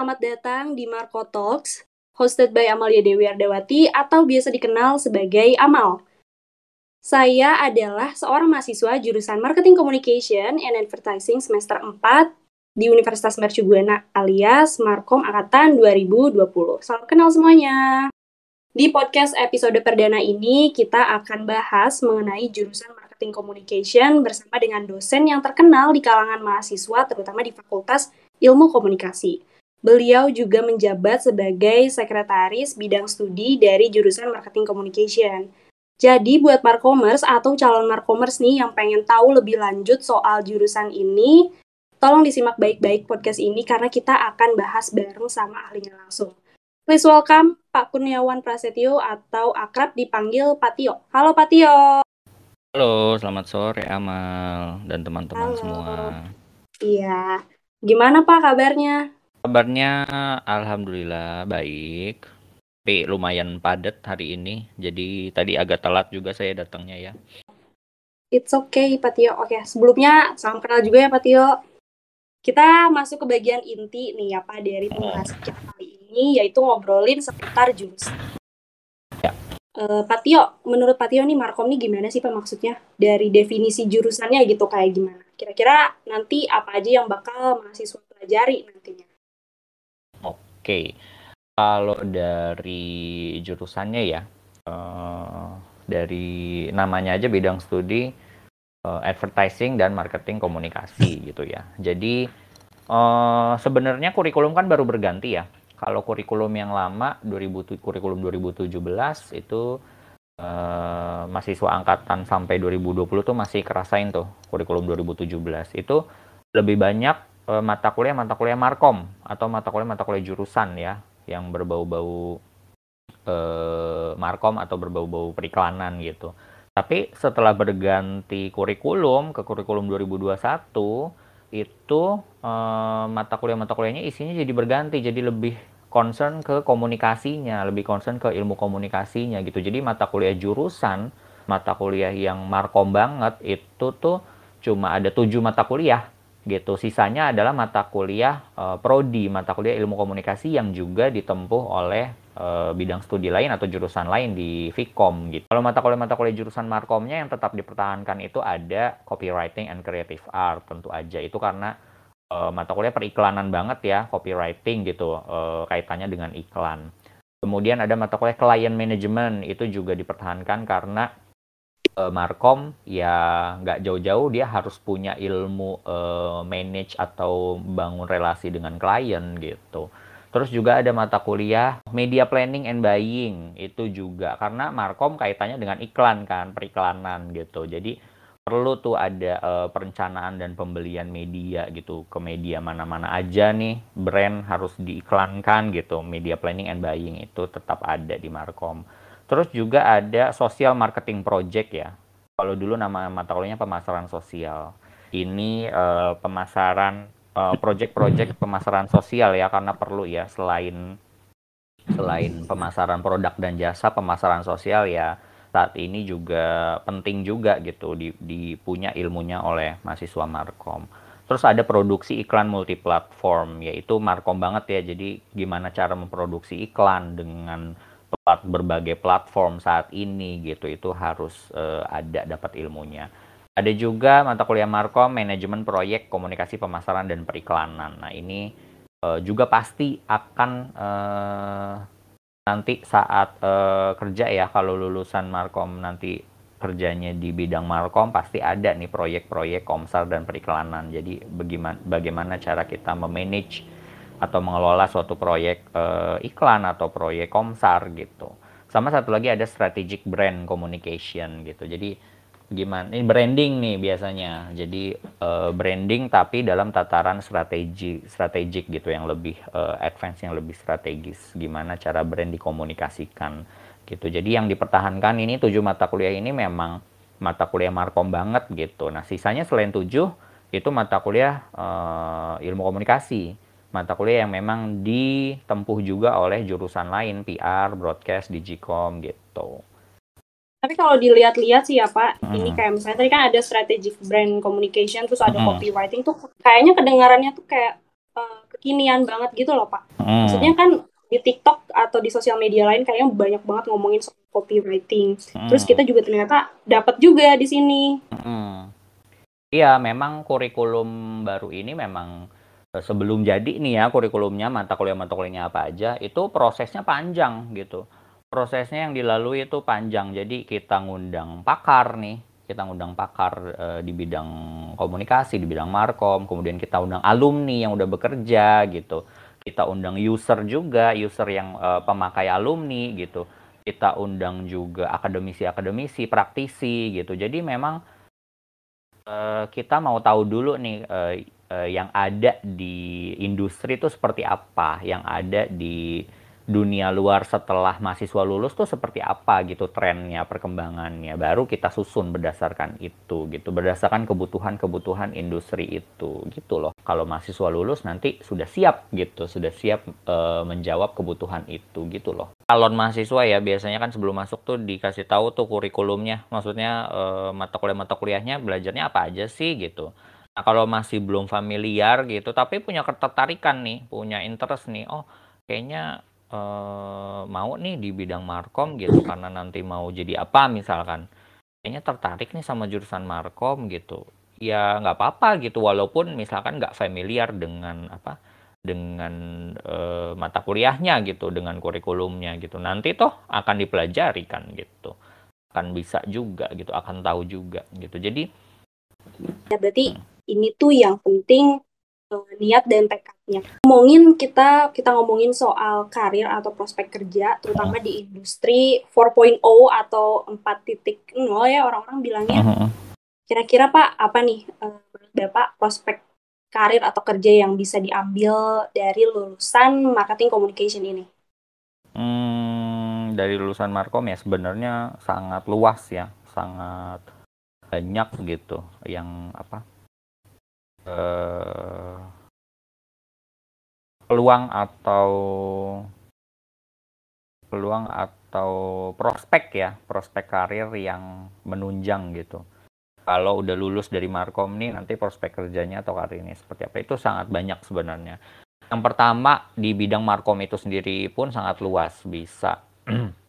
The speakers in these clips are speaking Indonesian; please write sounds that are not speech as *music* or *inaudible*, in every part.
selamat datang di Marco Talks, hosted by Amalia Dewi Ardawati atau biasa dikenal sebagai Amal. Saya adalah seorang mahasiswa jurusan Marketing Communication and Advertising semester 4 di Universitas Mercu Buana alias Markom Angkatan 2020. Salam kenal semuanya. Di podcast episode perdana ini, kita akan bahas mengenai jurusan Marketing Communication bersama dengan dosen yang terkenal di kalangan mahasiswa, terutama di Fakultas Ilmu Komunikasi. Beliau juga menjabat sebagai sekretaris bidang studi dari jurusan Marketing Communication. Jadi buat Markomers atau calon Markomers nih yang pengen tahu lebih lanjut soal jurusan ini, tolong disimak baik-baik podcast ini karena kita akan bahas bareng sama ahlinya langsung. Please welcome Pak Kurniawan Prasetyo atau akrab dipanggil Patio. Halo Patio. Halo, selamat sore Amal dan teman-teman semua. Iya. Gimana Pak kabarnya? Kabarnya alhamdulillah baik. Tapi lumayan padat hari ini. Jadi tadi agak telat juga saya datangnya ya. It's okay, Patio. Oke, sebelumnya salam kenal juga ya, Patio. Kita masuk ke bagian inti nih ya, Pak, dari pembahasan kita kali ini, yaitu ngobrolin seputar jurusan. Ya. Uh, Patio, menurut Patio nih Markom nih gimana sih Pak maksudnya? Dari definisi jurusannya gitu kayak gimana? Kira-kira nanti apa aja yang bakal mahasiswa pelajari nantinya? Oke, kalau dari jurusannya ya, uh, dari namanya aja bidang studi uh, advertising dan marketing komunikasi *laughs* gitu ya. Jadi uh, sebenarnya kurikulum kan baru berganti ya. Kalau kurikulum yang lama 2000 kurikulum 2017 itu uh, mahasiswa angkatan sampai 2020 tuh masih kerasain tuh kurikulum 2017 itu lebih banyak uh, mata kuliah mata kuliah markom atau mata kuliah mata kuliah jurusan ya yang berbau-bau uh, markom atau berbau-bau periklanan gitu. Tapi setelah berganti kurikulum ke kurikulum 2021 itu uh, mata kuliah mata kuliahnya isinya jadi berganti jadi lebih concern ke komunikasinya, lebih concern ke ilmu komunikasinya gitu. Jadi mata kuliah jurusan, mata kuliah yang markom banget itu tuh cuma ada tujuh mata kuliah gitu. Sisanya adalah mata kuliah uh, prodi, mata kuliah ilmu komunikasi yang juga ditempuh oleh uh, bidang studi lain atau jurusan lain di Vkom gitu. Kalau mata kuliah-mata kuliah jurusan Markomnya yang tetap dipertahankan itu ada copywriting and creative art tentu aja. Itu karena uh, mata kuliah periklanan banget ya, copywriting gitu uh, kaitannya dengan iklan. Kemudian ada mata kuliah client management itu juga dipertahankan karena uh, Markom ya nggak jauh-jauh dia harus punya ilmu uh, manage atau bangun relasi dengan klien gitu. Terus juga ada mata kuliah media planning and buying itu juga karena Markom kaitannya dengan iklan kan, periklanan gitu. Jadi perlu tuh ada uh, perencanaan dan pembelian media gitu ke media mana-mana aja nih brand harus diiklankan gitu. Media planning and buying itu tetap ada di Markom. Terus juga ada social marketing project ya. Kalau dulu nama mata kuliahnya pemasaran sosial. Ini uh, pemasaran uh, project-project pemasaran sosial ya karena perlu ya selain selain pemasaran produk dan jasa, pemasaran sosial ya saat ini juga penting juga gitu di, di punya ilmunya oleh mahasiswa Markom. Terus ada produksi iklan multiplatform yaitu Markom banget ya. Jadi gimana cara memproduksi iklan dengan plat berbagai platform saat ini gitu itu harus uh, ada dapat ilmunya. Ada juga mata kuliah Markom manajemen proyek komunikasi pemasaran dan periklanan. Nah ini uh, juga pasti akan uh, nanti saat uh, kerja ya kalau lulusan Markom nanti kerjanya di bidang Markom pasti ada nih proyek-proyek komsar dan periklanan. Jadi bagaimana bagaimana cara kita memanage atau mengelola suatu proyek uh, iklan atau proyek komsar gitu. Sama satu lagi ada strategic brand communication gitu. Jadi gimana ini branding nih biasanya. Jadi uh, branding tapi dalam tataran strategi strategik gitu yang lebih uh, advance yang lebih strategis. Gimana cara brand dikomunikasikan gitu. Jadi yang dipertahankan ini tujuh mata kuliah ini memang mata kuliah markom banget gitu. Nah, sisanya selain tujuh itu mata kuliah uh, ilmu komunikasi mata kuliah yang memang ditempuh juga oleh jurusan lain PR, broadcast, digicom gitu. Tapi kalau dilihat-lihat sih ya Pak, hmm. ini kayak misalnya tadi kan ada strategic brand communication, terus ada hmm. copywriting tuh kayaknya kedengarannya tuh kayak uh, kekinian banget gitu loh pak. Hmm. Maksudnya kan di TikTok atau di sosial media lain kayaknya banyak banget ngomongin soal copywriting. Hmm. Terus kita juga ternyata dapat juga di sini. Hmm. Iya, memang kurikulum baru ini memang sebelum jadi nih ya kurikulumnya mata kuliah mata kuliahnya apa aja itu prosesnya panjang gitu. Prosesnya yang dilalui itu panjang. Jadi kita ngundang pakar nih, kita ngundang pakar e, di bidang komunikasi, di bidang markom, kemudian kita undang alumni yang udah bekerja gitu kita undang user juga, user yang uh, pemakai alumni gitu. Kita undang juga akademisi-akademisi, praktisi gitu. Jadi memang uh, kita mau tahu dulu nih yang ada di industri itu seperti apa, yang ada di dunia luar setelah mahasiswa lulus tuh seperti apa gitu trennya perkembangannya? Baru kita susun berdasarkan itu gitu berdasarkan kebutuhan-kebutuhan industri itu gitu loh. Kalau mahasiswa lulus nanti sudah siap gitu sudah siap e, menjawab kebutuhan itu gitu loh. Calon mahasiswa ya biasanya kan sebelum masuk tuh dikasih tahu tuh kurikulumnya. Maksudnya e, mata kuliah mata kuliahnya belajarnya apa aja sih gitu Nah, kalau masih belum familiar gitu, tapi punya ketertarikan nih, punya interest nih, oh kayaknya uh, mau nih di bidang markom gitu karena nanti mau jadi apa misalkan. Kayaknya tertarik nih sama jurusan markom gitu. Ya nggak apa-apa gitu walaupun misalkan nggak familiar dengan apa dengan uh, mata kuliahnya gitu dengan kurikulumnya gitu. Nanti toh akan dipelajari kan gitu. Akan bisa juga gitu akan tahu juga gitu. Jadi ya berarti hmm. Ini tuh yang penting uh, niat dan tekadnya. Ngomongin kita kita ngomongin soal karir atau prospek kerja terutama di industri 4.0 atau 4.0 ya orang-orang bilangnya. Kira-kira Pak apa nih uh, Bapak prospek karir atau kerja yang bisa diambil dari lulusan marketing communication ini? Hmm, dari lulusan markom ya sebenarnya sangat luas ya, sangat banyak gitu yang apa Eh, peluang atau peluang atau prospek ya, prospek karir yang menunjang gitu. Kalau udah lulus dari Markom nih, nanti prospek kerjanya atau karir ini seperti apa itu sangat banyak sebenarnya. Yang pertama di bidang Markom itu sendiri pun sangat luas, bisa *clears throat*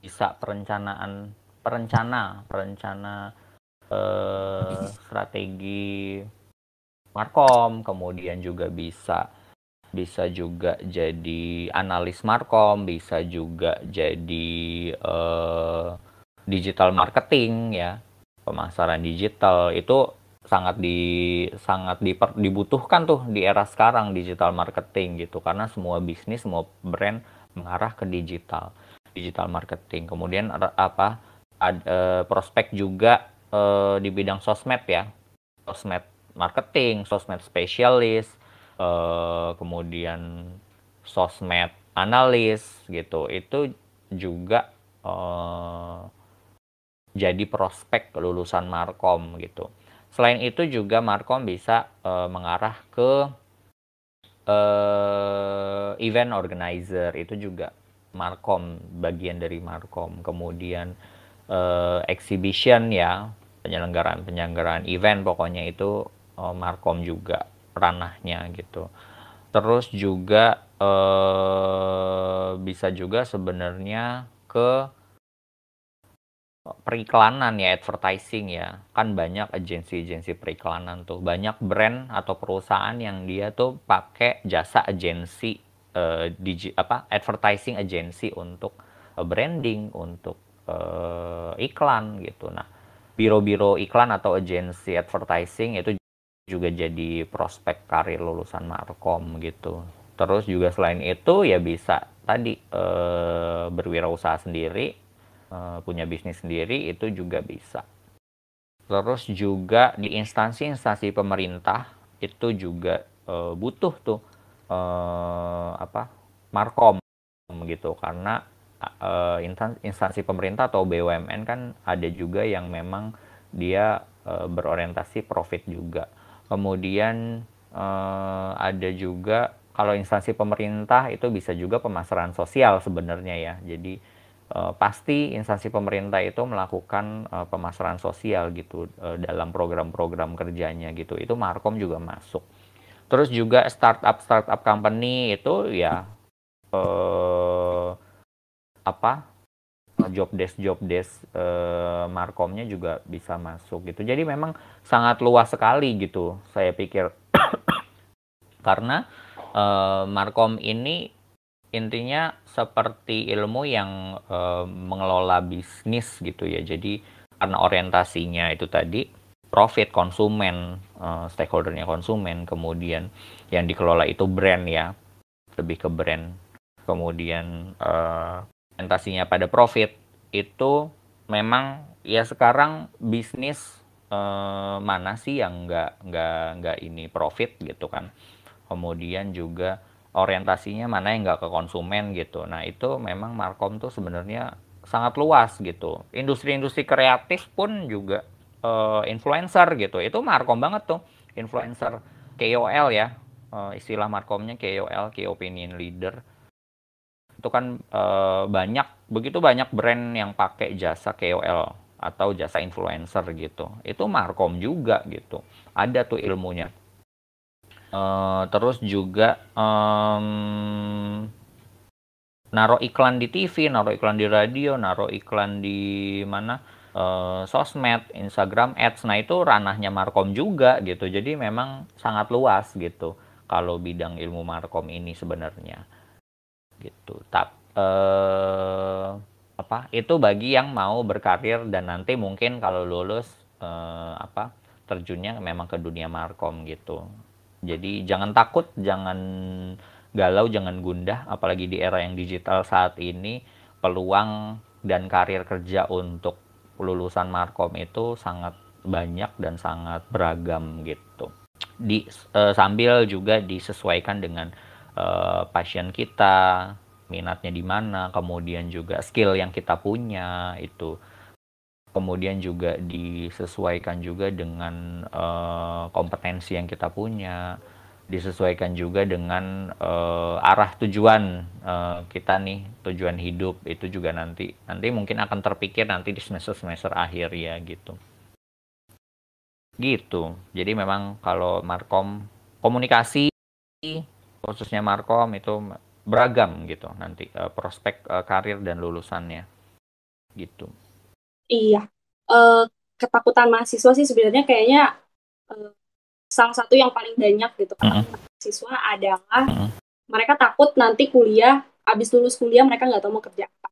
bisa perencanaan, perencana, perencana eh, strategi markom, kemudian juga bisa bisa juga jadi analis markom, bisa juga jadi eh, digital marketing ya, pemasaran digital itu sangat di sangat diper, dibutuhkan tuh di era sekarang digital marketing gitu. Karena semua bisnis semua brand mengarah ke digital digital marketing. Kemudian apa ada eh, prospek juga uh, di bidang sosmed ya, sosmed marketing, sosmed spesialis, uh, kemudian sosmed analis gitu, itu juga uh, jadi prospek lulusan markom gitu. Selain itu juga markom bisa uh, mengarah ke uh, event organizer itu juga markom bagian dari markom. Kemudian uh, exhibition ya penyelenggaraan penyelenggaraan event pokoknya itu uh, markom juga ranahnya gitu. Terus juga uh, bisa juga sebenarnya ke periklanan ya advertising ya. Kan banyak agensi-agensi periklanan tuh. Banyak brand atau perusahaan yang dia tuh pakai jasa agensi uh, apa advertising agency untuk branding untuk uh, iklan gitu. Nah biro-biro iklan atau agensi advertising itu juga jadi prospek karir lulusan markom gitu. Terus juga selain itu ya bisa tadi e, berwirausaha sendiri, e, punya bisnis sendiri itu juga bisa. Terus juga di instansi-instansi pemerintah itu juga e, butuh tuh e, apa markom gitu karena uh, instansi pemerintah atau BUMN kan ada juga yang memang dia uh, berorientasi profit juga. Kemudian uh, ada juga kalau instansi pemerintah itu bisa juga pemasaran sosial sebenarnya ya. Jadi pasti instansi pemerintah itu melakukan pemasaran sosial gitu dalam program-program kerjanya gitu. Itu Markom juga masuk. Terus juga startup startup company itu ya uh, apa job desk job desk uh, markomnya juga bisa masuk gitu. Jadi memang sangat luas sekali gitu. Saya pikir *coughs* karena uh, markom ini intinya seperti ilmu yang uh, mengelola bisnis gitu ya. Jadi karena orientasinya itu tadi profit konsumen, uh, stakeholdernya konsumen, kemudian yang dikelola itu brand ya, lebih ke brand. Kemudian uh, orientasinya pada profit itu memang ya sekarang bisnis uh, mana sih yang nggak nggak nggak ini profit gitu kan. Kemudian juga orientasinya mana yang nggak ke konsumen gitu. Nah itu memang Markom tuh sebenarnya sangat luas gitu. Industri-industri kreatif pun juga uh, influencer gitu. Itu markom banget tuh, influencer KOL ya. Uh, istilah markomnya KOL, Key Opinion Leader. Itu kan uh, banyak begitu banyak brand yang pakai jasa KOL atau jasa influencer gitu. Itu markom juga gitu. Ada tuh ilmunya. Uh, terus juga um, naruh iklan di TV, naruh iklan di radio, naruh iklan di mana? uh, sosmed, Instagram Ads. Nah, itu ranahnya Markom juga gitu. Jadi memang sangat luas gitu kalau bidang ilmu Markom ini sebenarnya. Gitu. Tap uh, apa? Itu bagi yang mau berkarir dan nanti mungkin kalau lulus uh, apa? terjunnya memang ke dunia Markom gitu. Jadi jangan takut, jangan galau, jangan gundah apalagi di era yang digital saat ini peluang dan karir kerja untuk lulusan Markom itu sangat banyak dan sangat beragam gitu. Di uh, sambil juga disesuaikan dengan uh, passion kita, minatnya di mana, kemudian juga skill yang kita punya itu. Kemudian juga disesuaikan juga dengan uh, kompetensi yang kita punya disesuaikan juga dengan uh, arah tujuan uh, kita nih tujuan hidup itu juga nanti nanti mungkin akan terpikir nanti di semester semester akhir ya gitu gitu jadi memang kalau markom komunikasi khususnya markom itu beragam gitu nanti uh, prospek uh, karir dan lulusannya. Gitu. Iya. Uh, ketakutan mahasiswa sih sebenarnya kayaknya uh, salah satu yang paling banyak gitu. Kan mm siswa adalah mm mereka takut nanti kuliah habis lulus kuliah mereka nggak tahu mau kerja apa.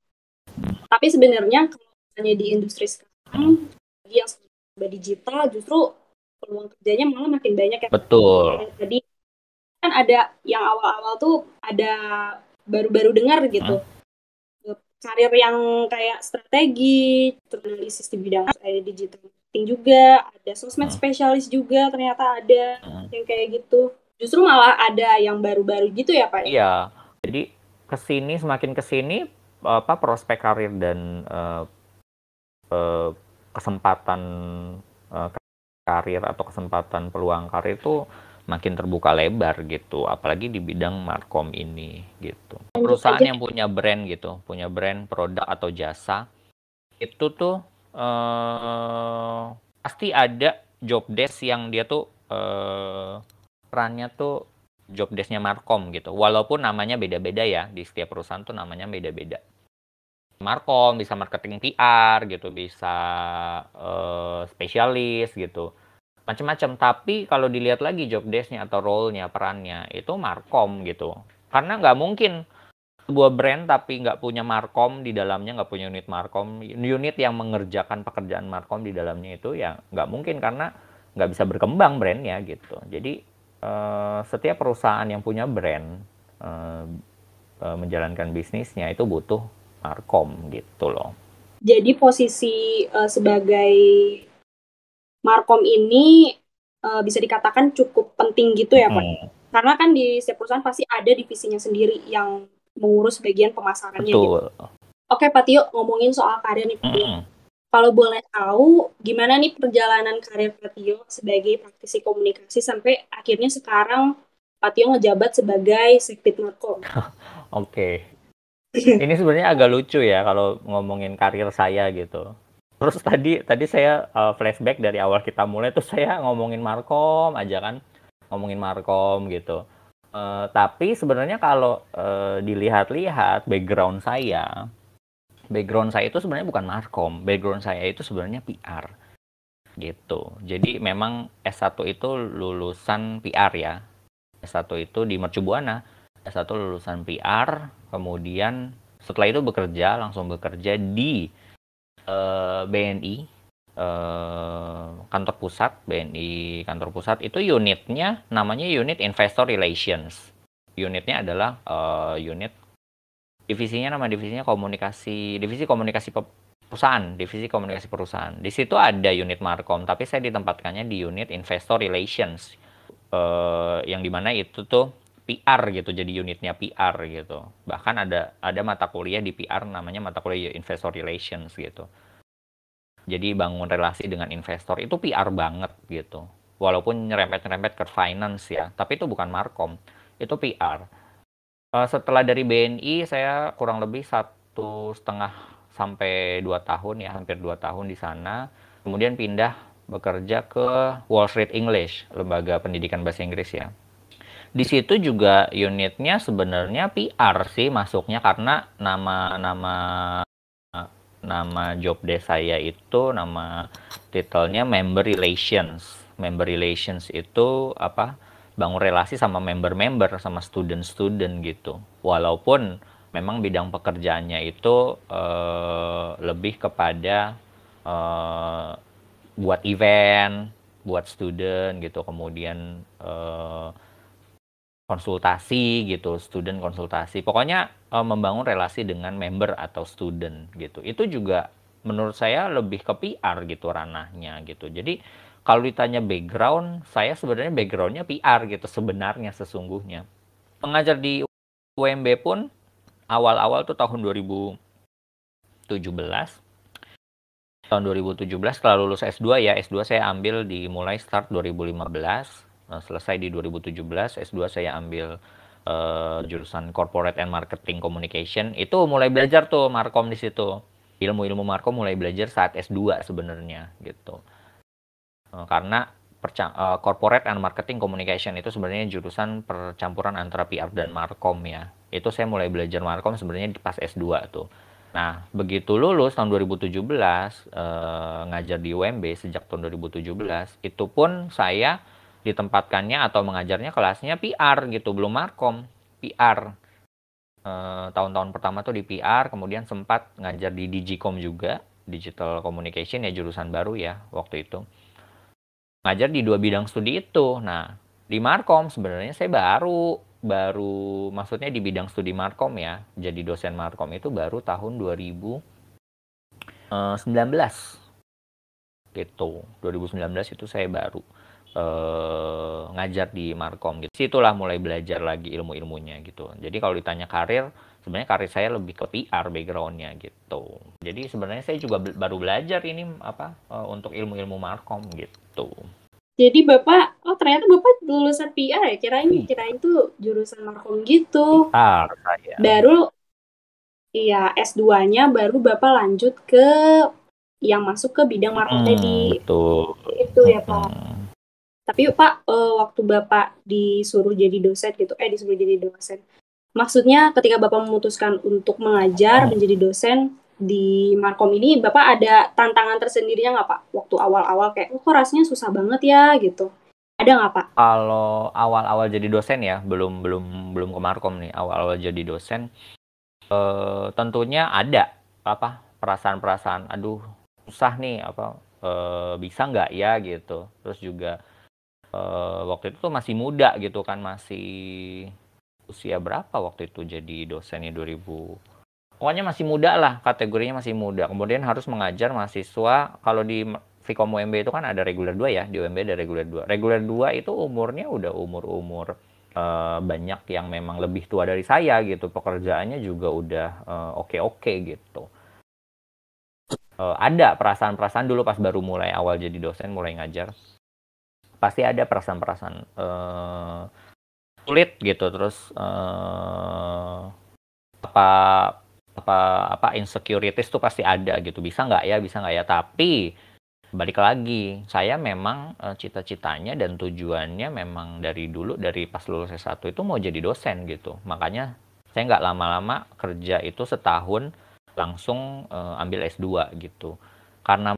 Tapi sebenarnya kalau misalnya di industri sekarang bagi yang sudah digital justru peluang kerjanya malah makin banyak ya. Betul. Jadi kan ada yang awal-awal tuh ada baru-baru dengar gitu. Hmm. Karir yang kayak strategi, analisis di bidang digital marketing juga, ada sosmed hmm. spesialis juga ternyata ada hmm. yang kayak gitu. Justru malah ada yang baru-baru gitu ya Pak? Iya, jadi ke sini semakin ke sini apa prospek karir dan uh, uh, kesempatan uh, karir atau kesempatan peluang karir itu makin terbuka lebar gitu, apalagi di bidang markom ini gitu. Perusahaan yang punya brand gitu, punya brand produk atau jasa itu tuh uh, pasti ada job desk yang dia tuh uh, perannya tuh job desknya Markom gitu. Walaupun namanya beda-beda ya di setiap perusahaan tuh namanya beda-beda. Markom bisa marketing PR gitu, bisa uh, spesialis gitu, macam-macam. Tapi kalau dilihat lagi job desknya atau role-nya, perannya itu Markom gitu. Karena nggak mungkin sebuah brand tapi nggak punya markom di dalamnya nggak punya unit markom unit yang mengerjakan pekerjaan markom di dalamnya itu ya nggak mungkin karena nggak bisa berkembang brandnya gitu jadi uh, setiap perusahaan yang punya brand uh, uh, menjalankan bisnisnya itu butuh markom gitu loh jadi posisi sebagai markom ini uh, bisa dikatakan cukup penting gitu ya pak hmm. karena kan di setiap perusahaan pasti ada divisinya sendiri yang mengurus bagian pemasarannya gitu. Betul. gitu. Oke Pak Tio, ngomongin soal karir nih Pak Tio. Mm. Kalau boleh tahu, gimana nih perjalanan karir Pak Tio sebagai praktisi komunikasi sampai akhirnya sekarang Pak Tio ngejabat sebagai Sekbid Markom? *laughs* Oke. ini sebenarnya agak lucu ya kalau ngomongin karir saya gitu. Terus tadi tadi saya uh, flashback dari awal kita mulai tuh saya ngomongin Markom aja kan, ngomongin Markom gitu. Uh, tapi sebenarnya kalau uh, dilihat-lihat background saya, background saya itu sebenarnya bukan Markom, background saya itu sebenarnya PR gitu. Jadi memang S1 itu lulusan PR ya. S1 itu di Mercu Buana. S1 lulusan PR, kemudian setelah itu bekerja langsung bekerja di eh, BNI eh, kantor pusat BNI kantor pusat itu unitnya namanya unit investor relations. Unitnya adalah uh, unit divisinya nama divisinya komunikasi divisi komunikasi perusahaan divisi komunikasi perusahaan. Di situ ada unit markom tapi saya ditempatkannya di unit investor relations. Yang di mana itu tuh PR gitu jadi unitnya PR gitu. Bahkan ada ada mata kuliah di PR namanya mata kuliah investor relations gitu. Jadi bangun relasi dengan investor itu PR banget gitu. Walaupun nyerempet-nyerempet ke finance ya tapi itu bukan markom itu PR eh, setelah dari BNI saya kurang lebih satu setengah sampai dua tahun ya hampir dua tahun di sana. Kemudian pindah bekerja ke Wall Street English lembaga pendidikan bahasa Inggris ya di situ juga unitnya sebenarnya PR sih masuknya karena nama nama nama job desk saya itu nama titelnya member relations. Member relations itu apa? bangun relasi sama member-member sama student-student gitu. Walaupun memang bidang pekerjaannya itu uh, lebih kepada uh, buat event, buat student gitu, kemudian uh, konsultasi gitu, student konsultasi. Pokoknya uh, membangun relasi dengan member atau student gitu. Itu juga menurut saya lebih ke PR gitu ranahnya gitu. Jadi kalau ditanya background, saya sebenarnya backgroundnya PR gitu sebenarnya sesungguhnya. Pengajar di UMB pun awal-awal tuh tahun 2017 tahun 2017 setelah lulus S2 ya S2 saya ambil di mulai start 2015 Nah, selesai di 2017 S2 saya ambil uh, jurusan Corporate and Marketing Communication. Itu mulai belajar tuh markom di situ. Ilmu-ilmu markom mulai belajar saat S2 sebenarnya gitu. Uh, karena uh, Corporate and Marketing Communication itu sebenarnya jurusan percampuran antara PR dan markom ya. Itu saya mulai belajar markom sebenarnya di pas S2 tuh. Nah, begitu lulus tahun 2017 uh, ngajar di UMB sejak tahun 2017, itu pun saya ditempatkannya atau mengajarnya kelasnya PR gitu belum markom PR eh, tahun-tahun pertama tuh di PR kemudian sempat ngajar di Digicom juga digital communication ya jurusan baru ya waktu itu. Ngajar di dua bidang studi itu. Nah di markom sebenarnya saya baru baru maksudnya di bidang studi markom ya jadi dosen markom itu baru tahun 2019 eh, gitu 2019 itu saya baru uh, ngajar di Markom gitu. Situlah mulai belajar lagi ilmu-ilmunya gitu. Jadi kalau ditanya karir, sebenarnya karir saya lebih ke PR backgroundnya gitu. Jadi sebenarnya saya juga baru belajar ini apa uh, untuk ilmu-ilmu Markom gitu. Jadi Bapak, oh ternyata Bapak lulusan PR ya? Kirain hmm. kirain tuh jurusan Markom gitu. PR saya. Baru iya S2-nya baru Bapak lanjut ke yang masuk ke bidang markom hmm, tadi. Betul. Itu ya, Pak. Hmm. Tapi Pak, uh, waktu Bapak disuruh jadi dosen gitu, eh disuruh jadi dosen. Maksudnya ketika Bapak memutuskan untuk mengajar, hmm. menjadi dosen di Markom ini, Bapak ada tantangan tersendirinya nggak Pak? Waktu awal-awal kayak, oh, kok rasanya susah banget ya gitu. Ada nggak Pak? Kalau awal-awal jadi dosen ya, belum belum belum ke Markom nih, awal-awal jadi dosen, uh, tentunya ada apa perasaan-perasaan, aduh susah nih apa uh, bisa nggak ya gitu. Terus juga uh, waktu itu tuh masih muda gitu kan masih usia berapa waktu itu jadi dosennya 2000 pokoknya masih muda lah kategorinya masih muda. Kemudian harus mengajar mahasiswa. Kalau di Vkom UMB itu kan ada reguler 2 ya di UMB ada reguler 2 reguler 2 itu umurnya udah umur-umur uh, banyak yang memang lebih tua dari saya gitu. Pekerjaannya juga udah uh, oke-oke gitu. Uh, ada perasaan-perasaan dulu pas baru mulai awal jadi dosen mulai ngajar pasti ada perasaan-perasaan uh, sulit gitu terus uh, apa apa apa insecurities tuh pasti ada gitu. Bisa nggak ya bisa nggak ya? Tapi balik lagi saya memang uh, cita-citanya dan tujuannya memang dari dulu dari pas lulus S1 itu mau jadi dosen gitu. Makanya saya nggak lama-lama kerja itu setahun langsung uh, ambil S2 gitu. Karena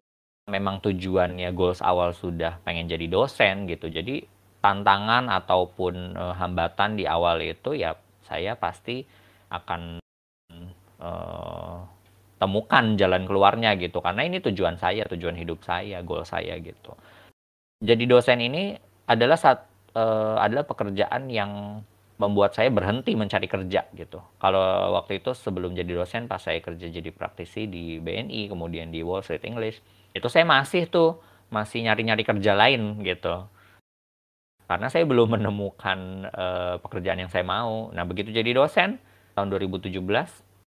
memang tujuannya goals awal sudah pengen jadi dosen gitu. Jadi tantangan ataupun uh, hambatan di awal itu ya saya pasti akan uh, temukan jalan keluarnya gitu. Karena ini tujuan saya tujuan hidup saya goal saya gitu. Jadi dosen ini adalah saat uh, adalah pekerjaan yang membuat saya berhenti mencari kerja gitu. Kalau waktu itu sebelum jadi dosen pas saya kerja jadi praktisi di BNI kemudian di Wall Street English itu saya masih tuh masih nyari-nyari kerja lain gitu. Karena saya belum menemukan uh, pekerjaan yang saya mau. Nah begitu jadi dosen tahun 2017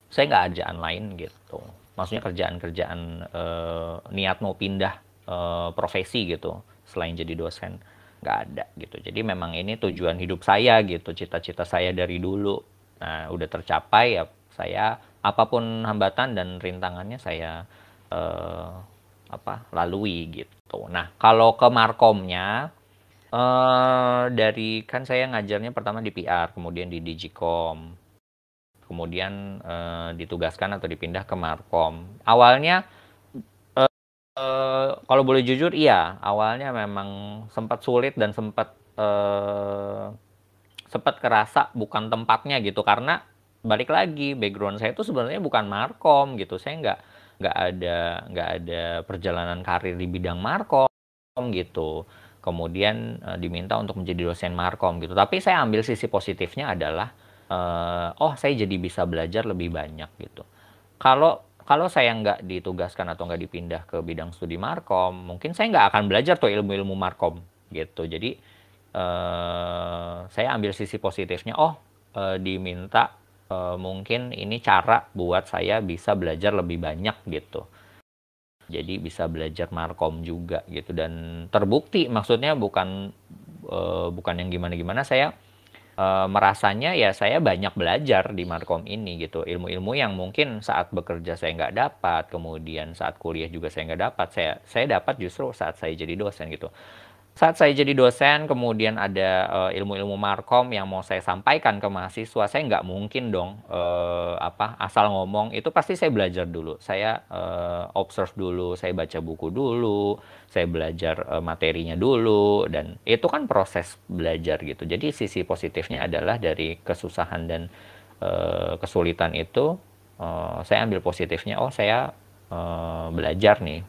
saya nggak ajaan lain gitu. Maksudnya kerjaan-kerjaan uh, niat mau pindah uh, profesi gitu selain jadi dosen nggak ada gitu. Jadi memang ini tujuan hidup saya gitu cita-cita saya dari dulu. Nah udah tercapai ya saya apa pun hambatan dan rintangannya saya uh, apa lalui gitu nah kalau ke markomnya uh, dari kan saya ngajarnya pertama di PR kemudian di Digicom kemudian uh, ditugaskan atau dipindah ke Markom. Awalnya uh, kalau boleh jujur iya, awalnya memang sempat sulit dan sempat uh, sempat kerasa bukan tempatnya gitu karena balik lagi background saya itu sebenarnya bukan Markom gitu. Saya nggak nggak ada nggak ada perjalanan karir di bidang Markom gitu. Kemudian uh, diminta untuk menjadi dosen Markom gitu. Tapi saya ambil sisi positifnya adalah uh, oh saya jadi bisa belajar lebih banyak gitu. Kalau kalau saya nggak ditugaskan atau nggak dipindah ke bidang studi markom, mungkin saya nggak akan belajar tuh ilmu-ilmu markom gitu. Jadi uh, saya ambil sisi positifnya. Oh uh, diminta uh, mungkin ini cara buat saya bisa belajar lebih banyak gitu. Jadi bisa belajar markom juga gitu. Dan terbukti maksudnya bukan uh, bukan yang gimana-gimana saya e, merasanya ya saya banyak belajar di Markom ini gitu. Ilmu-ilmu yang mungkin saat bekerja saya nggak dapat kemudian saat kuliah juga saya nggak dapat saya saya dapat justru saat saya jadi dosen gitu saat saya jadi dosen kemudian ada uh, ilmu-ilmu markom yang mau saya sampaikan ke mahasiswa saya nggak mungkin dong uh, apa asal ngomong. Itu pasti saya belajar dulu. Saya uh, observe dulu saya baca buku dulu saya belajar uh, materinya dulu dan itu kan proses belajar gitu. Jadi sisi positifnya adalah dari kesusahan dan uh, kesulitan itu uh, saya ambil positifnya oh saya uh, belajar nih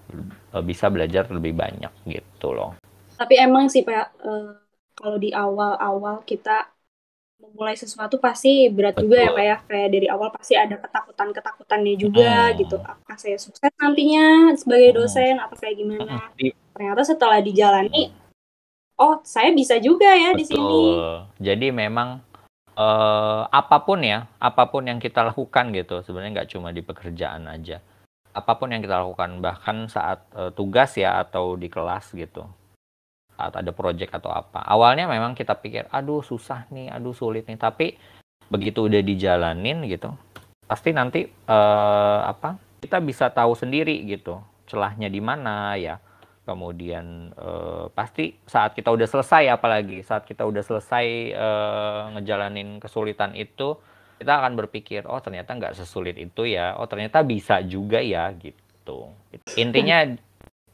bisa belajar lebih banyak gitu loh tapi emang sih pak uh, kalau di awal-awal kita memulai sesuatu pasti berat Betul. juga ya pak ya kayak dari awal pasti ada ketakutan ketakutannya juga hmm. gitu apakah saya sukses nantinya sebagai dosen hmm. atau kayak gimana hmm. ternyata setelah dijalani oh saya bisa juga ya Betul. di sini jadi memang uh, apa pun ya apa pun yang kita lakukan gitu sebenarnya nggak cuma di pekerjaan aja apa pun yang kita lakukan bahkan saat uh, tugas ya atau di kelas gitu saat ada project atau apa. Awalnya memang kita pikir, aduh susah nih, aduh sulit nih. Tapi begitu udah dijalanin gitu, pasti nanti uh, apa kita bisa tahu sendiri gitu celahnya di mana ya. Kemudian uh, pasti saat kita udah selesai, apalagi saat kita udah selesai uh, ngejalanin kesulitan itu, kita akan berpikir, oh ternyata nggak sesulit itu ya, oh ternyata bisa juga ya gitu. Intinya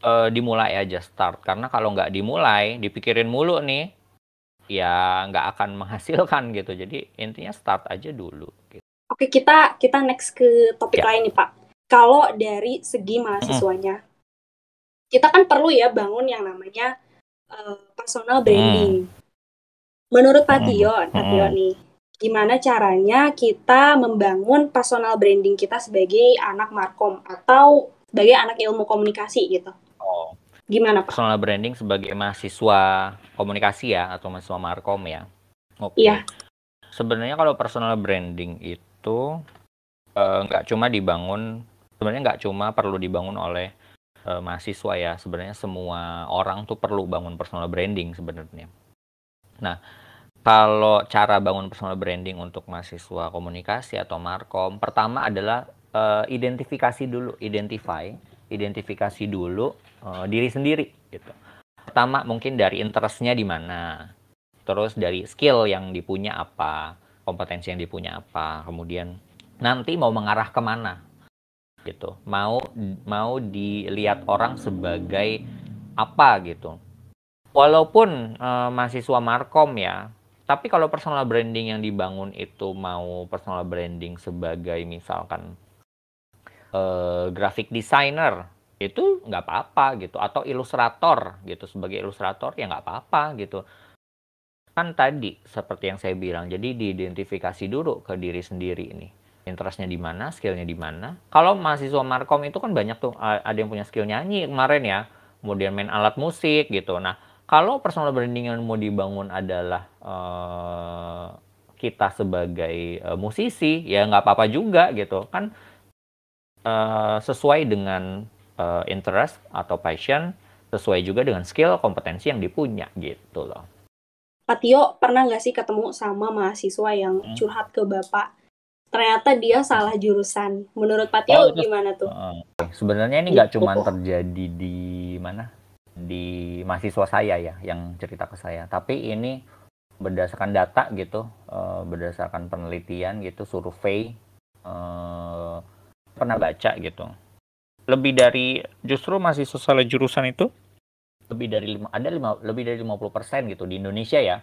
uh, dimulai aja start karena kalau nggak dimulai dipikirin mulu nih ya nggak akan menghasilkan *laughs* gitu jadi intinya start aja dulu gitu. oke kita kita next ke topik ya. lain nih pak kalau dari segi mahasiswanya mm. kita kan perlu ya bangun yang namanya uh, personal branding mm. menurut Pak Tio mm. Pak Tio nih gimana caranya kita membangun personal branding kita sebagai anak markom atau sebagai anak ilmu komunikasi gitu Oh. Gimana Pak? Personal branding sebagai mahasiswa komunikasi ya atau mahasiswa markom ya. Oke. Okay. Iya. Sebenarnya kalau personal branding itu eh, nggak uh, cuma dibangun, sebenarnya nggak cuma perlu dibangun oleh uh, mahasiswa ya. Sebenarnya semua orang tuh perlu bangun personal branding sebenarnya. Nah, kalau cara bangun personal branding untuk mahasiswa komunikasi atau markom, pertama adalah uh, identifikasi dulu, identify, identifikasi dulu uh, diri sendiri gitu. Pertama mungkin dari interestnya di mana, terus dari skill yang dipunya apa, kompetensi yang dipunya apa, kemudian nanti mau mengarah ke mana gitu, mau mau dilihat orang sebagai apa gitu. Walaupun uh, mahasiswa markom ya, tapi kalau personal branding yang dibangun itu mau personal branding sebagai misalkan uh, graphic designer itu nggak apa-apa gitu. Atau ilustrator gitu. Sebagai ilustrator ya nggak apa-apa gitu. Kan tadi seperti yang saya bilang jadi diidentifikasi dulu ke diri sendiri ini interestnya di mana skillnya di mana. Kalau mahasiswa markom itu kan banyak tuh ada yang punya skill nyanyi kemarin ya. Kemudian main alat musik gitu. Nah kalau personal branding yang mau dibangun adalah uh, kita sebagai uh, musisi ya nggak apa-apa juga gitu. Kan uh, sesuai dengan uh, interest atau passion sesuai juga dengan skill kompetensi yang dipunya gitu loh. Pak Tio pernah nggak sih ketemu sama mahasiswa yang hmm. curhat ke bapak ternyata dia salah jurusan. Menurut Pak Tio oh, gimana tuh? Uh, sebenarnya ini nggak cuma terjadi di mana? di mahasiswa saya ya yang cerita ke saya. Tapi ini berdasarkan data gitu, uh, berdasarkan penelitian gitu, survei uh, pernah baca gitu. Lebih dari justru mahasiswa salah jurusan itu lebih dari lima ada lima lebih dari 50% gitu di Indonesia ya.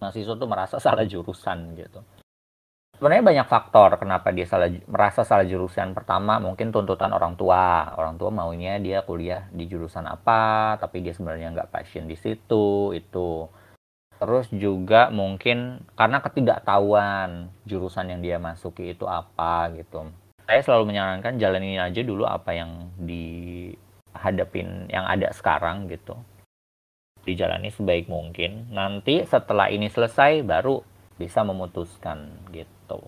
Mahasiswa tuh merasa salah jurusan gitu sebenarnya banyak faktor kenapa dia salah merasa salah jurusan. Pertama mungkin tuntutan orang tua. Orang tua maunya dia kuliah di jurusan apa, tapi dia sebenarnya nggak passion di situ. Itu. Terus juga mungkin karena ketidaktahuan jurusan yang dia masuki itu apa gitu. Saya selalu menyarankan jalanin aja dulu apa yang dihadapin yang ada sekarang gitu. Dijalani sebaik mungkin. Nanti setelah ini selesai baru bisa memutuskan gitu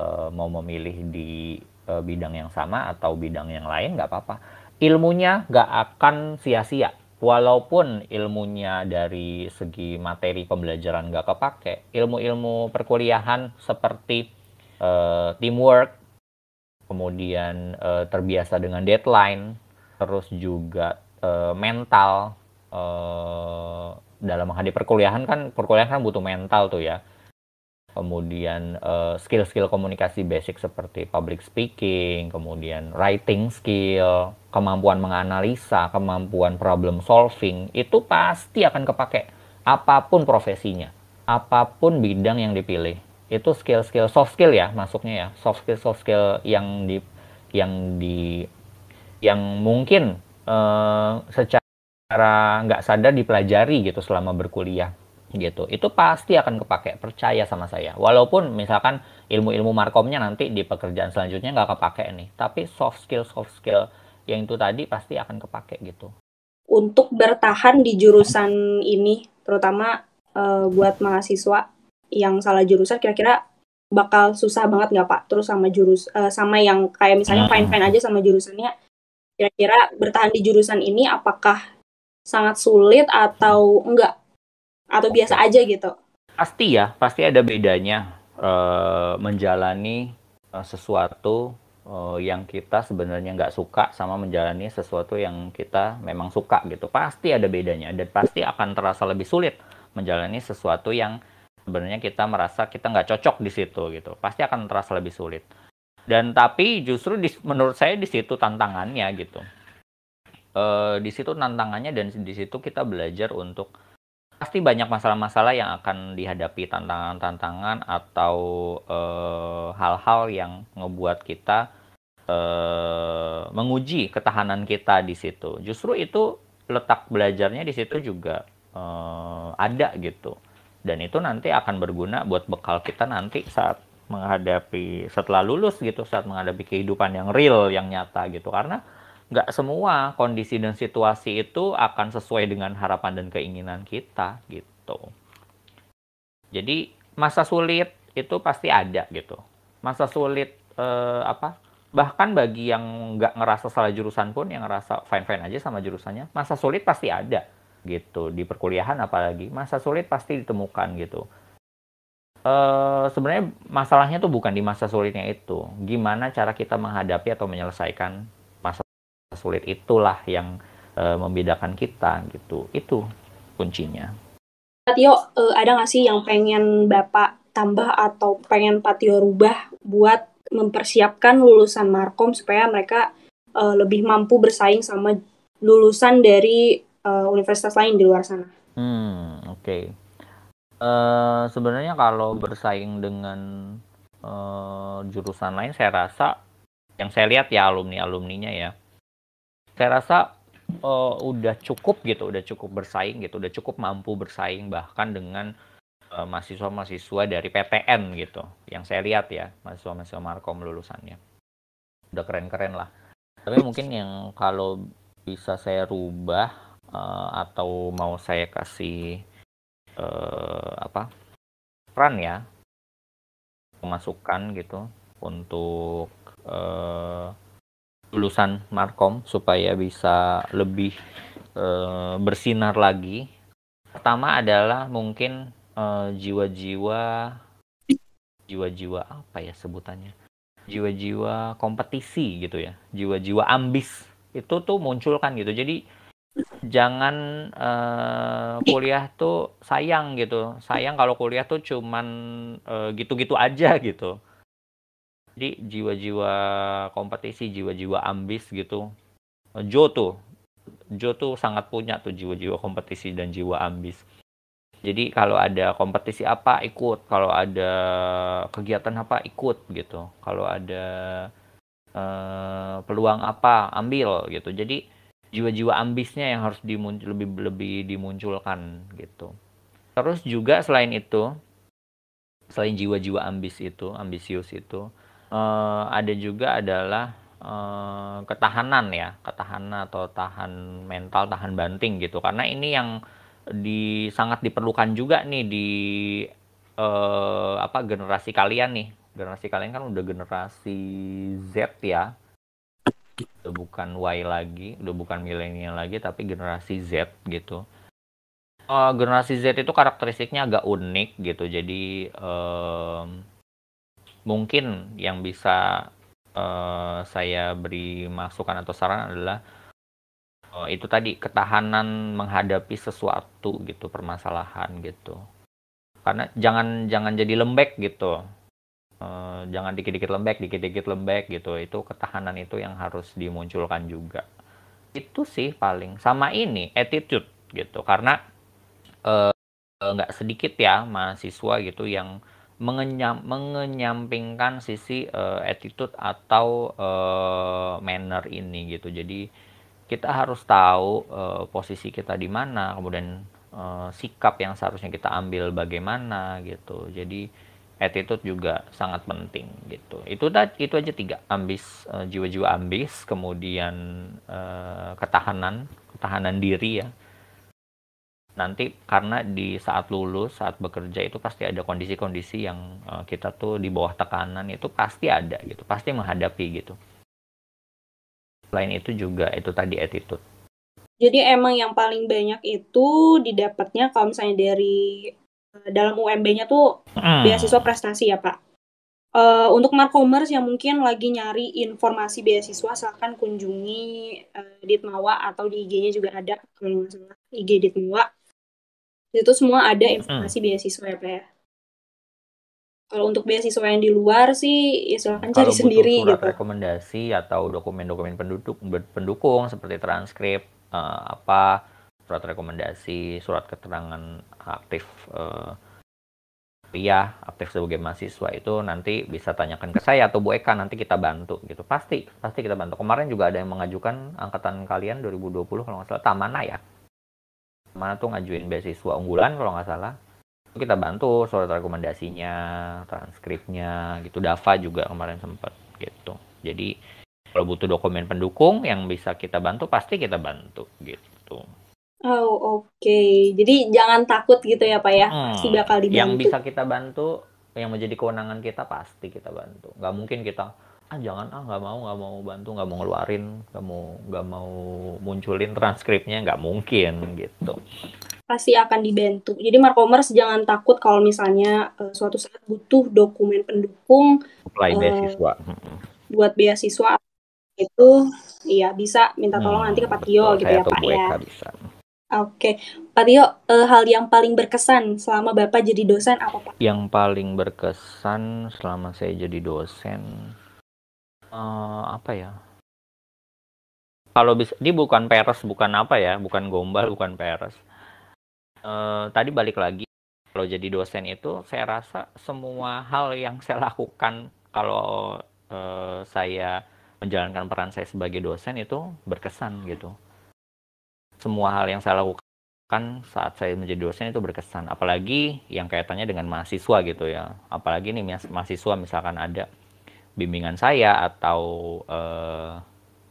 e, mau memilih di e, bidang yang sama atau bidang yang lain nggak apa-apa ilmunya nggak akan sia-sia walaupun ilmunya dari segi materi pembelajaran nggak kepake ilmu-ilmu perkuliahan seperti e, teamwork kemudian e, terbiasa dengan deadline terus juga e, mental e, dalam menghadapi perkuliahan kan perkuliahan kan butuh mental tuh ya kemudian skill skill-skill komunikasi basic seperti public speaking, kemudian writing skill, kemampuan menganalisa, kemampuan problem solving, itu pasti akan kepake apa pun profesinya, apa pun bidang yang dipilih. Itu skill-skill soft skill ya masuknya ya, soft skill soft skill yang di yang di yang mungkin uh, secara nggak sadar dipelajari gitu selama berkuliah gitu. Itu pasti akan kepake percaya sama saya. Walaupun misalkan ilmu-ilmu markomnya nanti di pekerjaan selanjutnya nggak kepake nih tapi soft skill soft skill yang itu tadi pasti akan kepake gitu. Untuk bertahan di jurusan ini terutama uh, buat mahasiswa yang salah jurusan kira-kira bakal susah banget nggak pak terus sama jurus uh, sama yang kayak misalnya hmm. fine fine aja sama jurusannya kira-kira bertahan di jurusan ini apakah sangat sulit atau enggak atau biasa aja gitu? Pasti ya, pasti ada bedanya uh, menjalani uh, sesuatu uh, yang kita sebenarnya nggak suka sama menjalani sesuatu yang kita memang suka gitu. Pasti ada bedanya dan pasti akan terasa lebih sulit menjalani sesuatu yang sebenarnya kita merasa kita nggak cocok di situ gitu. Pasti akan terasa lebih sulit. Dan tapi justru di, menurut saya di situ tantangannya gitu. Uh, di situ tantangannya dan di situ kita belajar untuk pasti banyak masalah-masalah yang akan dihadapi tantangan-tantangan atau eh, hal-hal yang ngebuat kita uh, menguji ketahanan kita di situ. Justru itu letak belajarnya di situ juga uh, ada gitu. Dan itu nanti akan berguna buat bekal kita nanti saat menghadapi setelah lulus gitu, saat menghadapi kehidupan yang real, yang nyata gitu. Karena nggak semua kondisi dan situasi itu akan sesuai dengan harapan dan keinginan kita gitu. Jadi masa sulit itu pasti ada gitu. Masa sulit eh, apa? Bahkan bagi yang nggak ngerasa salah jurusan pun yang ngerasa fine fine aja sama jurusannya, masa sulit pasti ada. Gitu di perkuliahan apalagi masa sulit pasti ditemukan gitu. Uh, sebenarnya masalahnya tuh bukan di masa sulitnya itu. Gimana cara kita menghadapi atau menyelesaikan masa sulit itulah yang uh, membedakan kita gitu. Itu kuncinya. Patio uh, ada nggak sih yang pengen bapak tambah atau pengen Patio rubah buat mempersiapkan lulusan Markom supaya mereka uh, lebih mampu bersaing sama lulusan dari uh, universitas lain di luar sana. Hmm, oke. Okay. Uh, sebenarnya kalau bersaing dengan uh, jurusan lain, saya rasa yang saya lihat ya alumni alumninya ya, saya rasa uh, udah cukup gitu, udah cukup bersaing gitu, udah cukup mampu bersaing bahkan dengan mahasiswa-mahasiswa dari PTN gitu, yang saya lihat ya mahasiswa-mahasiswa Markom lulusannya, udah keren-keren lah tapi mungkin yang kalau bisa saya rubah uh, atau mau saya kasih uh, apa peran ya pemasukan gitu untuk uh, lulusan Markom supaya bisa lebih uh, bersinar lagi. Pertama adalah mungkin jiwa-jiwa jiwa-jiwa apa ya sebutannya? jiwa-jiwa kompetisi gitu ya, jiwa-jiwa ambis itu tuh muncul kan gitu. Jadi jangan uh, kuliah tuh sayang gitu. Sayang kalau kuliah tuh cuman uh, gitu-gitu aja gitu. Jadi jiwa-jiwa kompetisi, jiwa-jiwa ambis gitu. Jo tuh, Jo tuh sangat punya tuh jiwa-jiwa kompetisi dan jiwa ambis. Jadi kalau ada kompetisi apa ikut, kalau ada kegiatan apa ikut gitu, kalau ada uh, peluang apa ambil gitu. Jadi jiwa-jiwa ambisnya yang harus dimuncul, lebih lebih dimunculkan gitu. Terus juga selain itu, selain jiwa-jiwa ambis itu, ambisius itu, uh, ada juga adalah uh, ketahanan ya, ketahanan atau tahan mental, tahan banting gitu. Karena ini yang di sangat diperlukan juga nih di uh, apa generasi kalian nih generasi kalian kan udah generasi Z ya udah bukan Y lagi udah bukan milenial lagi tapi generasi Z gitu. Uh, generasi Z itu karakteristiknya agak unik gitu. Jadi um, mungkin yang bisa uh, saya beri masukan atau saran adalah Oh, itu tadi ketahanan menghadapi sesuatu gitu permasalahan gitu. Karena jangan jangan jadi lembek gitu uh, jangan dikit-dikit lembek dikit-dikit lembek gitu. Itu ketahanan itu yang harus dimunculkan juga. Itu sih paling. Sama ini attitude gitu. Karena uh, nggak sedikit ya mahasiswa gitu yang mengenyam, mengenyampingkan sisi uh, attitude atau uh, manner ini gitu. Jadi kita harus tahu uh, posisi kita di mana, kemudian uh, sikap yang seharusnya kita ambil bagaimana gitu. Jadi attitude juga sangat penting gitu. Itu itu aja tiga ambis uh, jiwa-jiwa ambis, kemudian uh, ketahanan, ketahanan diri ya. Nanti karena di saat lulus, saat bekerja itu pasti ada kondisi-kondisi yang uh, kita tuh di bawah tekanan itu pasti ada gitu, pasti menghadapi gitu Selain itu juga itu tadi attitude. Jadi emang yang paling banyak itu didapatnya kalau misalnya dari eh, dalam UMB-nya tuh hmm. beasiswa prestasi ya Pak. Uh, untuk markomers yang mungkin lagi nyari informasi beasiswa silahkan kunjungi uh, Ditmawa atau di IG-nya juga ada kalau nggak salah IG Ditmawa. Itu semua ada informasi hmm. beasiswa ya Pak ya. Kalau untuk beasiswa yang di luar sih ya silakan cari sendiri surat gitu. rekomendasi atau dokumen-dokumen penduduk pendukung seperti transkrip uh, apa surat rekomendasi, surat keterangan aktif uh, ya aktif sebagai mahasiswa itu nanti bisa tanyakan ke saya atau Bu Eka nanti kita bantu gitu. Pasti, pasti kita bantu. Kemarin juga ada yang mengajukan angkatan kalian 2020 kalau nggak salah Tamana ya. Mana tuh ngajuin beasiswa unggulan kalau nggak salah kita bantu surat rekomendasinya, transkripnya gitu. Dava juga kemarin sempat gitu. Jadi kalau butuh dokumen pendukung yang bisa kita bantu pasti kita bantu gitu. Oh oke, okay. jadi jangan takut gitu ya pak ya, hmm, pasti bakal dibantu. Yang bisa kita bantu, yang menjadi kewenangan kita pasti kita bantu. Gak mungkin kita ah jangan ah nggak mau nggak mau bantu nggak mau ngeluarin nggak mau nggak mau munculin transkripnya nggak mungkin gitu pasti akan dibantu jadi markomers jangan takut kalau misalnya uh, suatu saat butuh dokumen pendukung uh, beasiswa buat beasiswa itu iya bisa minta tolong hmm, nanti ke Pak Tio gitu ya Pak ya bisa. Oke, Pak Tio, uh, hal yang paling berkesan selama Bapak jadi dosen apa Pak? Yang paling berkesan selama saya jadi dosen uh, apa ya? Kalau bisa, ini bukan peres, bukan apa ya, bukan gombal, bukan peres. Uh, tadi balik lagi, kalau jadi dosen itu saya rasa semua hal yang saya lakukan kalau uh, saya menjalankan peran saya sebagai dosen itu berkesan gitu. Semua hal yang saya lakukan saat saya menjadi dosen itu berkesan. Apalagi yang kaitannya dengan mahasiswa gitu ya. Apalagi nih mahasiswa misalkan ada bimbingan saya atau uh,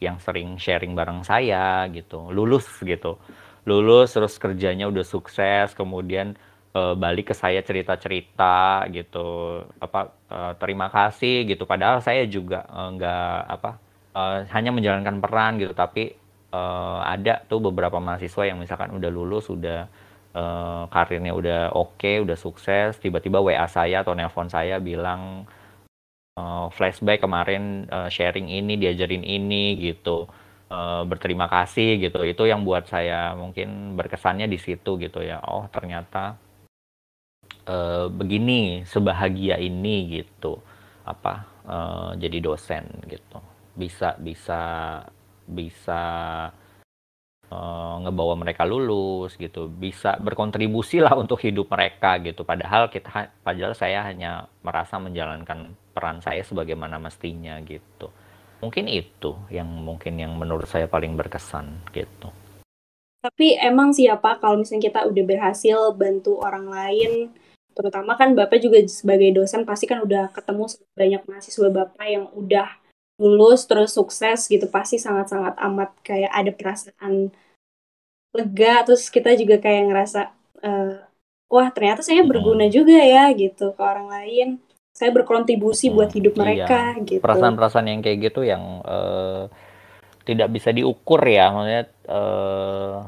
yang sering sharing bareng saya gitu. Lulus gitu. Lulus terus kerjanya udah sukses kemudian uh, balik ke saya cerita-cerita gitu. Apa uh, terima kasih gitu. Padahal saya juga nggak uh, apa uh, hanya menjalankan peran gitu. Tapi uh, ada tuh beberapa mahasiswa yang misalkan udah lulus udah uh, karirnya udah oke okay, udah sukses tiba-tiba WA saya atau nelpon saya bilang uh, flashback kemarin uh, sharing ini diajarin ini gitu uh, berterima kasih gitu. Itu yang buat saya mungkin berkesannya di situ gitu ya. Oh ternyata uh, begini sebahagia ini gitu. Apa uh, jadi dosen gitu. Bisa bisa bisa uh, ngebawa mereka lulus gitu bisa berkontribusi lah *laughs* untuk hidup mereka gitu. Padahal kita padahal saya hanya merasa menjalankan peran saya sebagaimana mestinya gitu. Mungkin itu yang mungkin yang menurut saya paling berkesan gitu. Tapi emang siapa kalau misalnya kita udah berhasil bantu orang lain terutama kan bapak juga sebagai dosen pasti kan udah ketemu banyak mahasiswa bapak yang udah lulus terus sukses gitu pasti sangat-sangat amat kayak ada perasaan lega terus kita juga kayak ngerasa uh, wah ternyata saya berguna juga ya gitu ke orang lain saya berkontribusi hmm, buat hidup iya. mereka iya. gitu perasaan-perasaan yang kayak gitu yang uh, tidak bisa diukur ya maksudnya uh,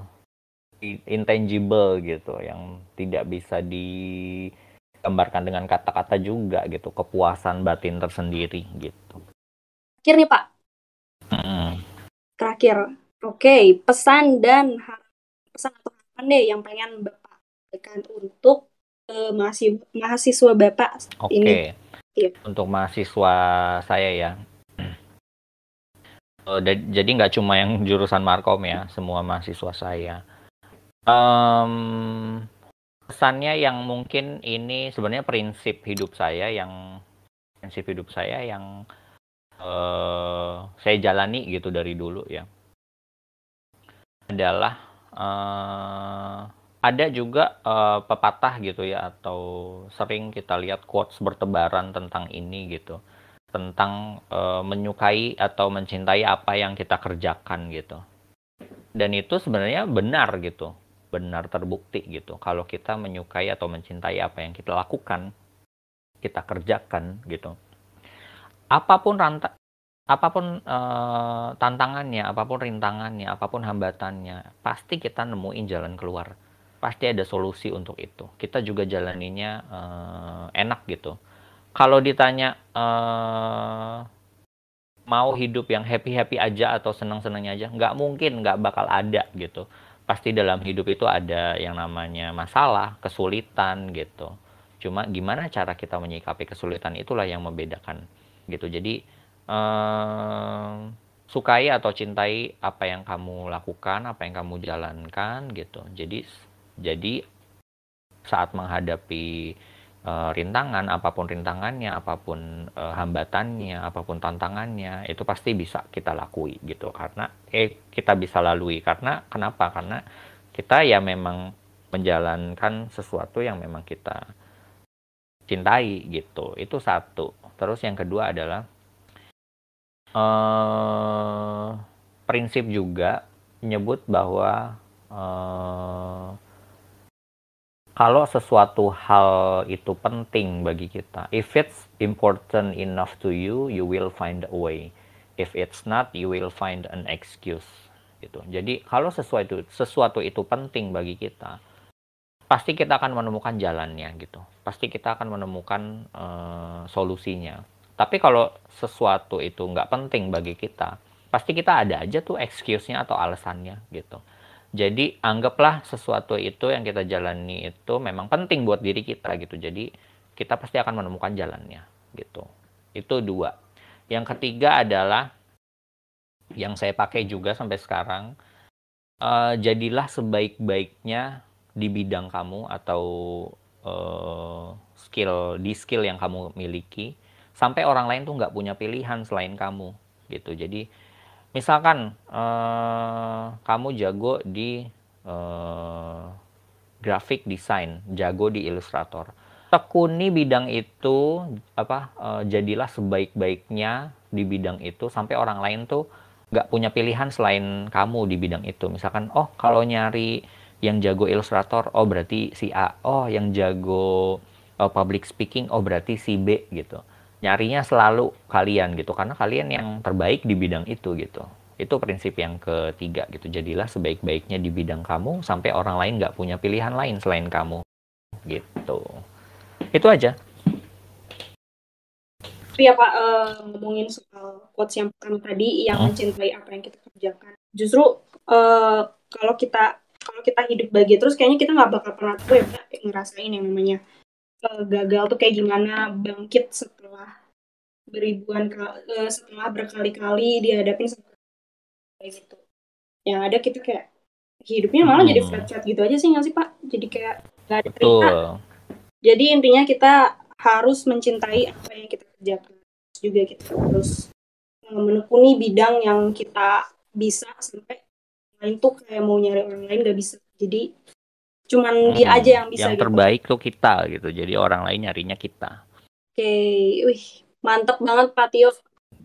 intangible gitu yang tidak bisa digambarkan dengan kata-kata juga gitu kepuasan batin tersendiri gitu terakhir nih pak hmm. terakhir oke okay. pesan dan pesan atau harapan deh yang pengen Bapak berikan untuk uh, mahasiswa, mahasiswa Bapak okay. ini. Iya. Untuk mahasiswa saya ya. *clears throat* Uh, jadi nggak cuma yang jurusan Markom ya, semua mahasiswa saya. Um, pesannya yang mungkin ini sebenarnya prinsip hidup saya yang prinsip hidup saya yang uh, saya jalani gitu dari dulu ya. Adalah uh, ada juga uh, pepatah gitu ya atau sering kita lihat quotes bertebaran tentang ini gitu. Tentang uh, menyukai atau mencintai apa yang kita kerjakan gitu. Dan itu sebenarnya benar gitu. Benar terbukti gitu. Kalau kita menyukai atau mencintai apa yang kita lakukan kita kerjakan gitu apa pun ranta apa pun uh, tantangannya, apa pun rintangannya, apa pun hambatannya, pasti kita nemuin jalan keluar. Pasti ada solusi untuk itu. Kita juga jalaninya uh, enak gitu. Kalau ditanya uh, mau hidup yang happy happy aja atau senang senangnya aja, nggak mungkin, nggak bakal ada gitu. Pasti dalam hidup itu ada yang namanya masalah, kesulitan gitu. Cuma gimana cara kita menyikapi kesulitan itulah yang membedakan gitu. Jadi uh, sukai atau cintai apa yang kamu lakukan, apa yang kamu jalankan gitu. Jadi jadi saat menghadapi uh, rintangan, apa pun rintangannya, apa pun uh, hambatannya, apa pun tantangannya, itu pasti bisa kita lakui gitu. Karena eh kita bisa lalui karena kenapa? Karena kita ya memang menjalankan sesuatu yang memang kita cintai gitu. Itu satu. Terus yang kedua adalah uh, prinsip juga menyebut bahwa uh, kalau sesuatu hal itu penting bagi kita, if it's important enough to you, you will find a way. If it's not, you will find an excuse. Gitu. Jadi kalau sesuatu sesuatu itu penting bagi kita, pasti kita akan menemukan jalannya gitu. Pasti kita akan menemukan uh, solusinya. Tapi kalau sesuatu itu nggak penting bagi kita, pasti kita ada aja tuh excuse-nya atau alasannya gitu. Jadi anggaplah sesuatu itu yang kita jalani itu memang penting buat diri kita gitu. Jadi kita pasti akan menemukan jalannya gitu. Itu dua. Yang ketiga adalah yang saya pakai juga sampai sekarang. Uh, jadilah sebaik-baiknya di bidang kamu atau uh, skill di skill yang kamu miliki sampai orang lain tuh nggak punya pilihan selain kamu gitu. Jadi misalkan uh, kamu jago di uh, graphic design, jago di ilustrator. Tekuni bidang itu apa uh, jadilah sebaik-baiknya di bidang itu sampai orang lain tuh nggak punya pilihan selain kamu di bidang itu. Misalkan, oh kalau nyari yang jago ilustrator, oh berarti si A. Oh yang jago uh, public speaking, oh berarti si B gitu. Nyarinya selalu kalian gitu. Karena kalian yang terbaik di bidang itu gitu. Itu prinsip yang ketiga gitu. Jadilah sebaik-baiknya di bidang kamu sampai orang lain nggak punya pilihan lain selain kamu gitu. Itu aja. Ya pak uh, ngomongin soal quotes yang pertama tadi yang hmm? mencintai apa yang kita kerjakan. Justru uh, kalau kita kalau kita hidup bahagia terus kayaknya kita nggak bakal pernah tuh ya ngerasain yang namanya uh, gagal tuh kayak gimana bangkit setelah beribuan uh, setelah berkali-kali dihadapin kayak gitu. Yang ada kita kayak hidupnya malah hmm. jadi flat flat gitu aja sih nggak sih pak? Jadi kayak nggak ada cerita. Jadi intinya kita harus mencintai apa yang kita kerjakan juga kita harus menekuni bidang yang kita bisa sampai lain tuh kayak mau nyari orang lain gak bisa. Jadi cuman hmm, dia aja yang bisa yang gitu. terbaik tuh kita gitu. Jadi orang lain nyarinya kita. Oke okay. wih mantep banget Pak Tio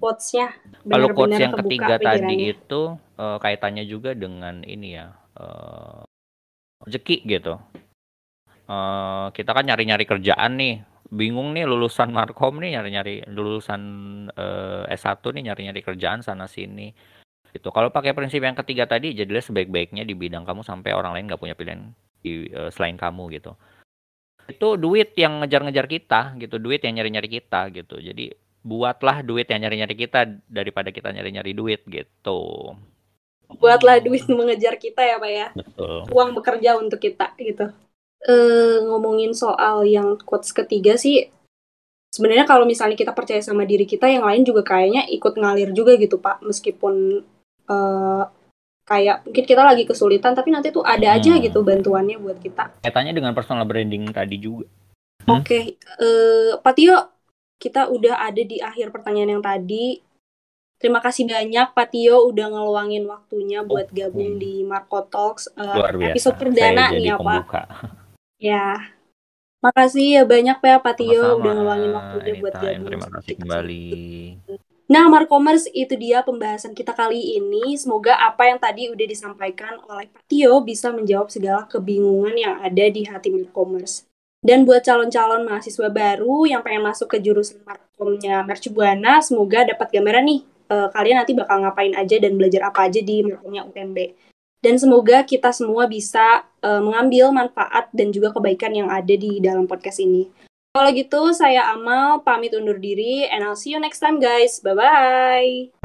quotes-nya. Kalau quotes yang ketiga tadi itu uh, kaitannya juga dengan ini ya uh, rezeki gitu. Uh, kita kan nyari-nyari kerjaan nih. Bingung nih lulusan markom nih nyari-nyari lulusan uh, S1 nih nyari-nyari kerjaan sana sini itu kalau pakai prinsip yang ketiga tadi jadilah sebaik-baiknya di bidang kamu sampai orang lain nggak punya pilihan di uh, selain kamu gitu. Itu duit yang ngejar-ngejar kita gitu. Duit yang nyari-nyari kita gitu. Jadi buatlah duit yang nyari-nyari kita daripada kita nyari-nyari duit gitu. Buatlah duit mengejar kita ya pak ya. Betul. uang bekerja untuk kita gitu. E, ngomongin soal yang quotes ketiga sih sebenarnya kalau misalnya kita percaya sama diri kita yang lain juga kayaknya ikut ngalir juga gitu pak. Meskipun uh, kayak mungkin kita lagi kesulitan tapi nanti tuh ada aja hmm. gitu bantuannya buat kita. Kaitannya dengan personal branding tadi juga. Hmm? Oke, okay. uh, eh, Pak Tio, kita udah ada di akhir pertanyaan yang tadi. Terima kasih banyak Pak Tio udah ngeluangin waktunya buat gabung di Marco Talks uh, episode perdana nih ya Pak. Ya. Makasih ya banyak ya Pak Tio udah ngeluangin waktunya buat gabung. Terima kasih kembali. Nah, Markomers itu dia pembahasan kita kali ini. Semoga apa yang tadi udah disampaikan oleh Pak Tio bisa menjawab segala kebingungan yang ada di hati Markomers. Dan buat calon-calon mahasiswa baru yang pengen masuk ke jurusan Markomnya Mercubuana, semoga dapat gambaran nih uh, kalian nanti bakal ngapain aja dan belajar apa aja di Markomnya UMB. Dan semoga kita semua bisa uh, mengambil manfaat dan juga kebaikan yang ada di dalam podcast ini. Kalau gitu, saya Amal pamit undur diri and I'll see you next time guys. Bye-bye.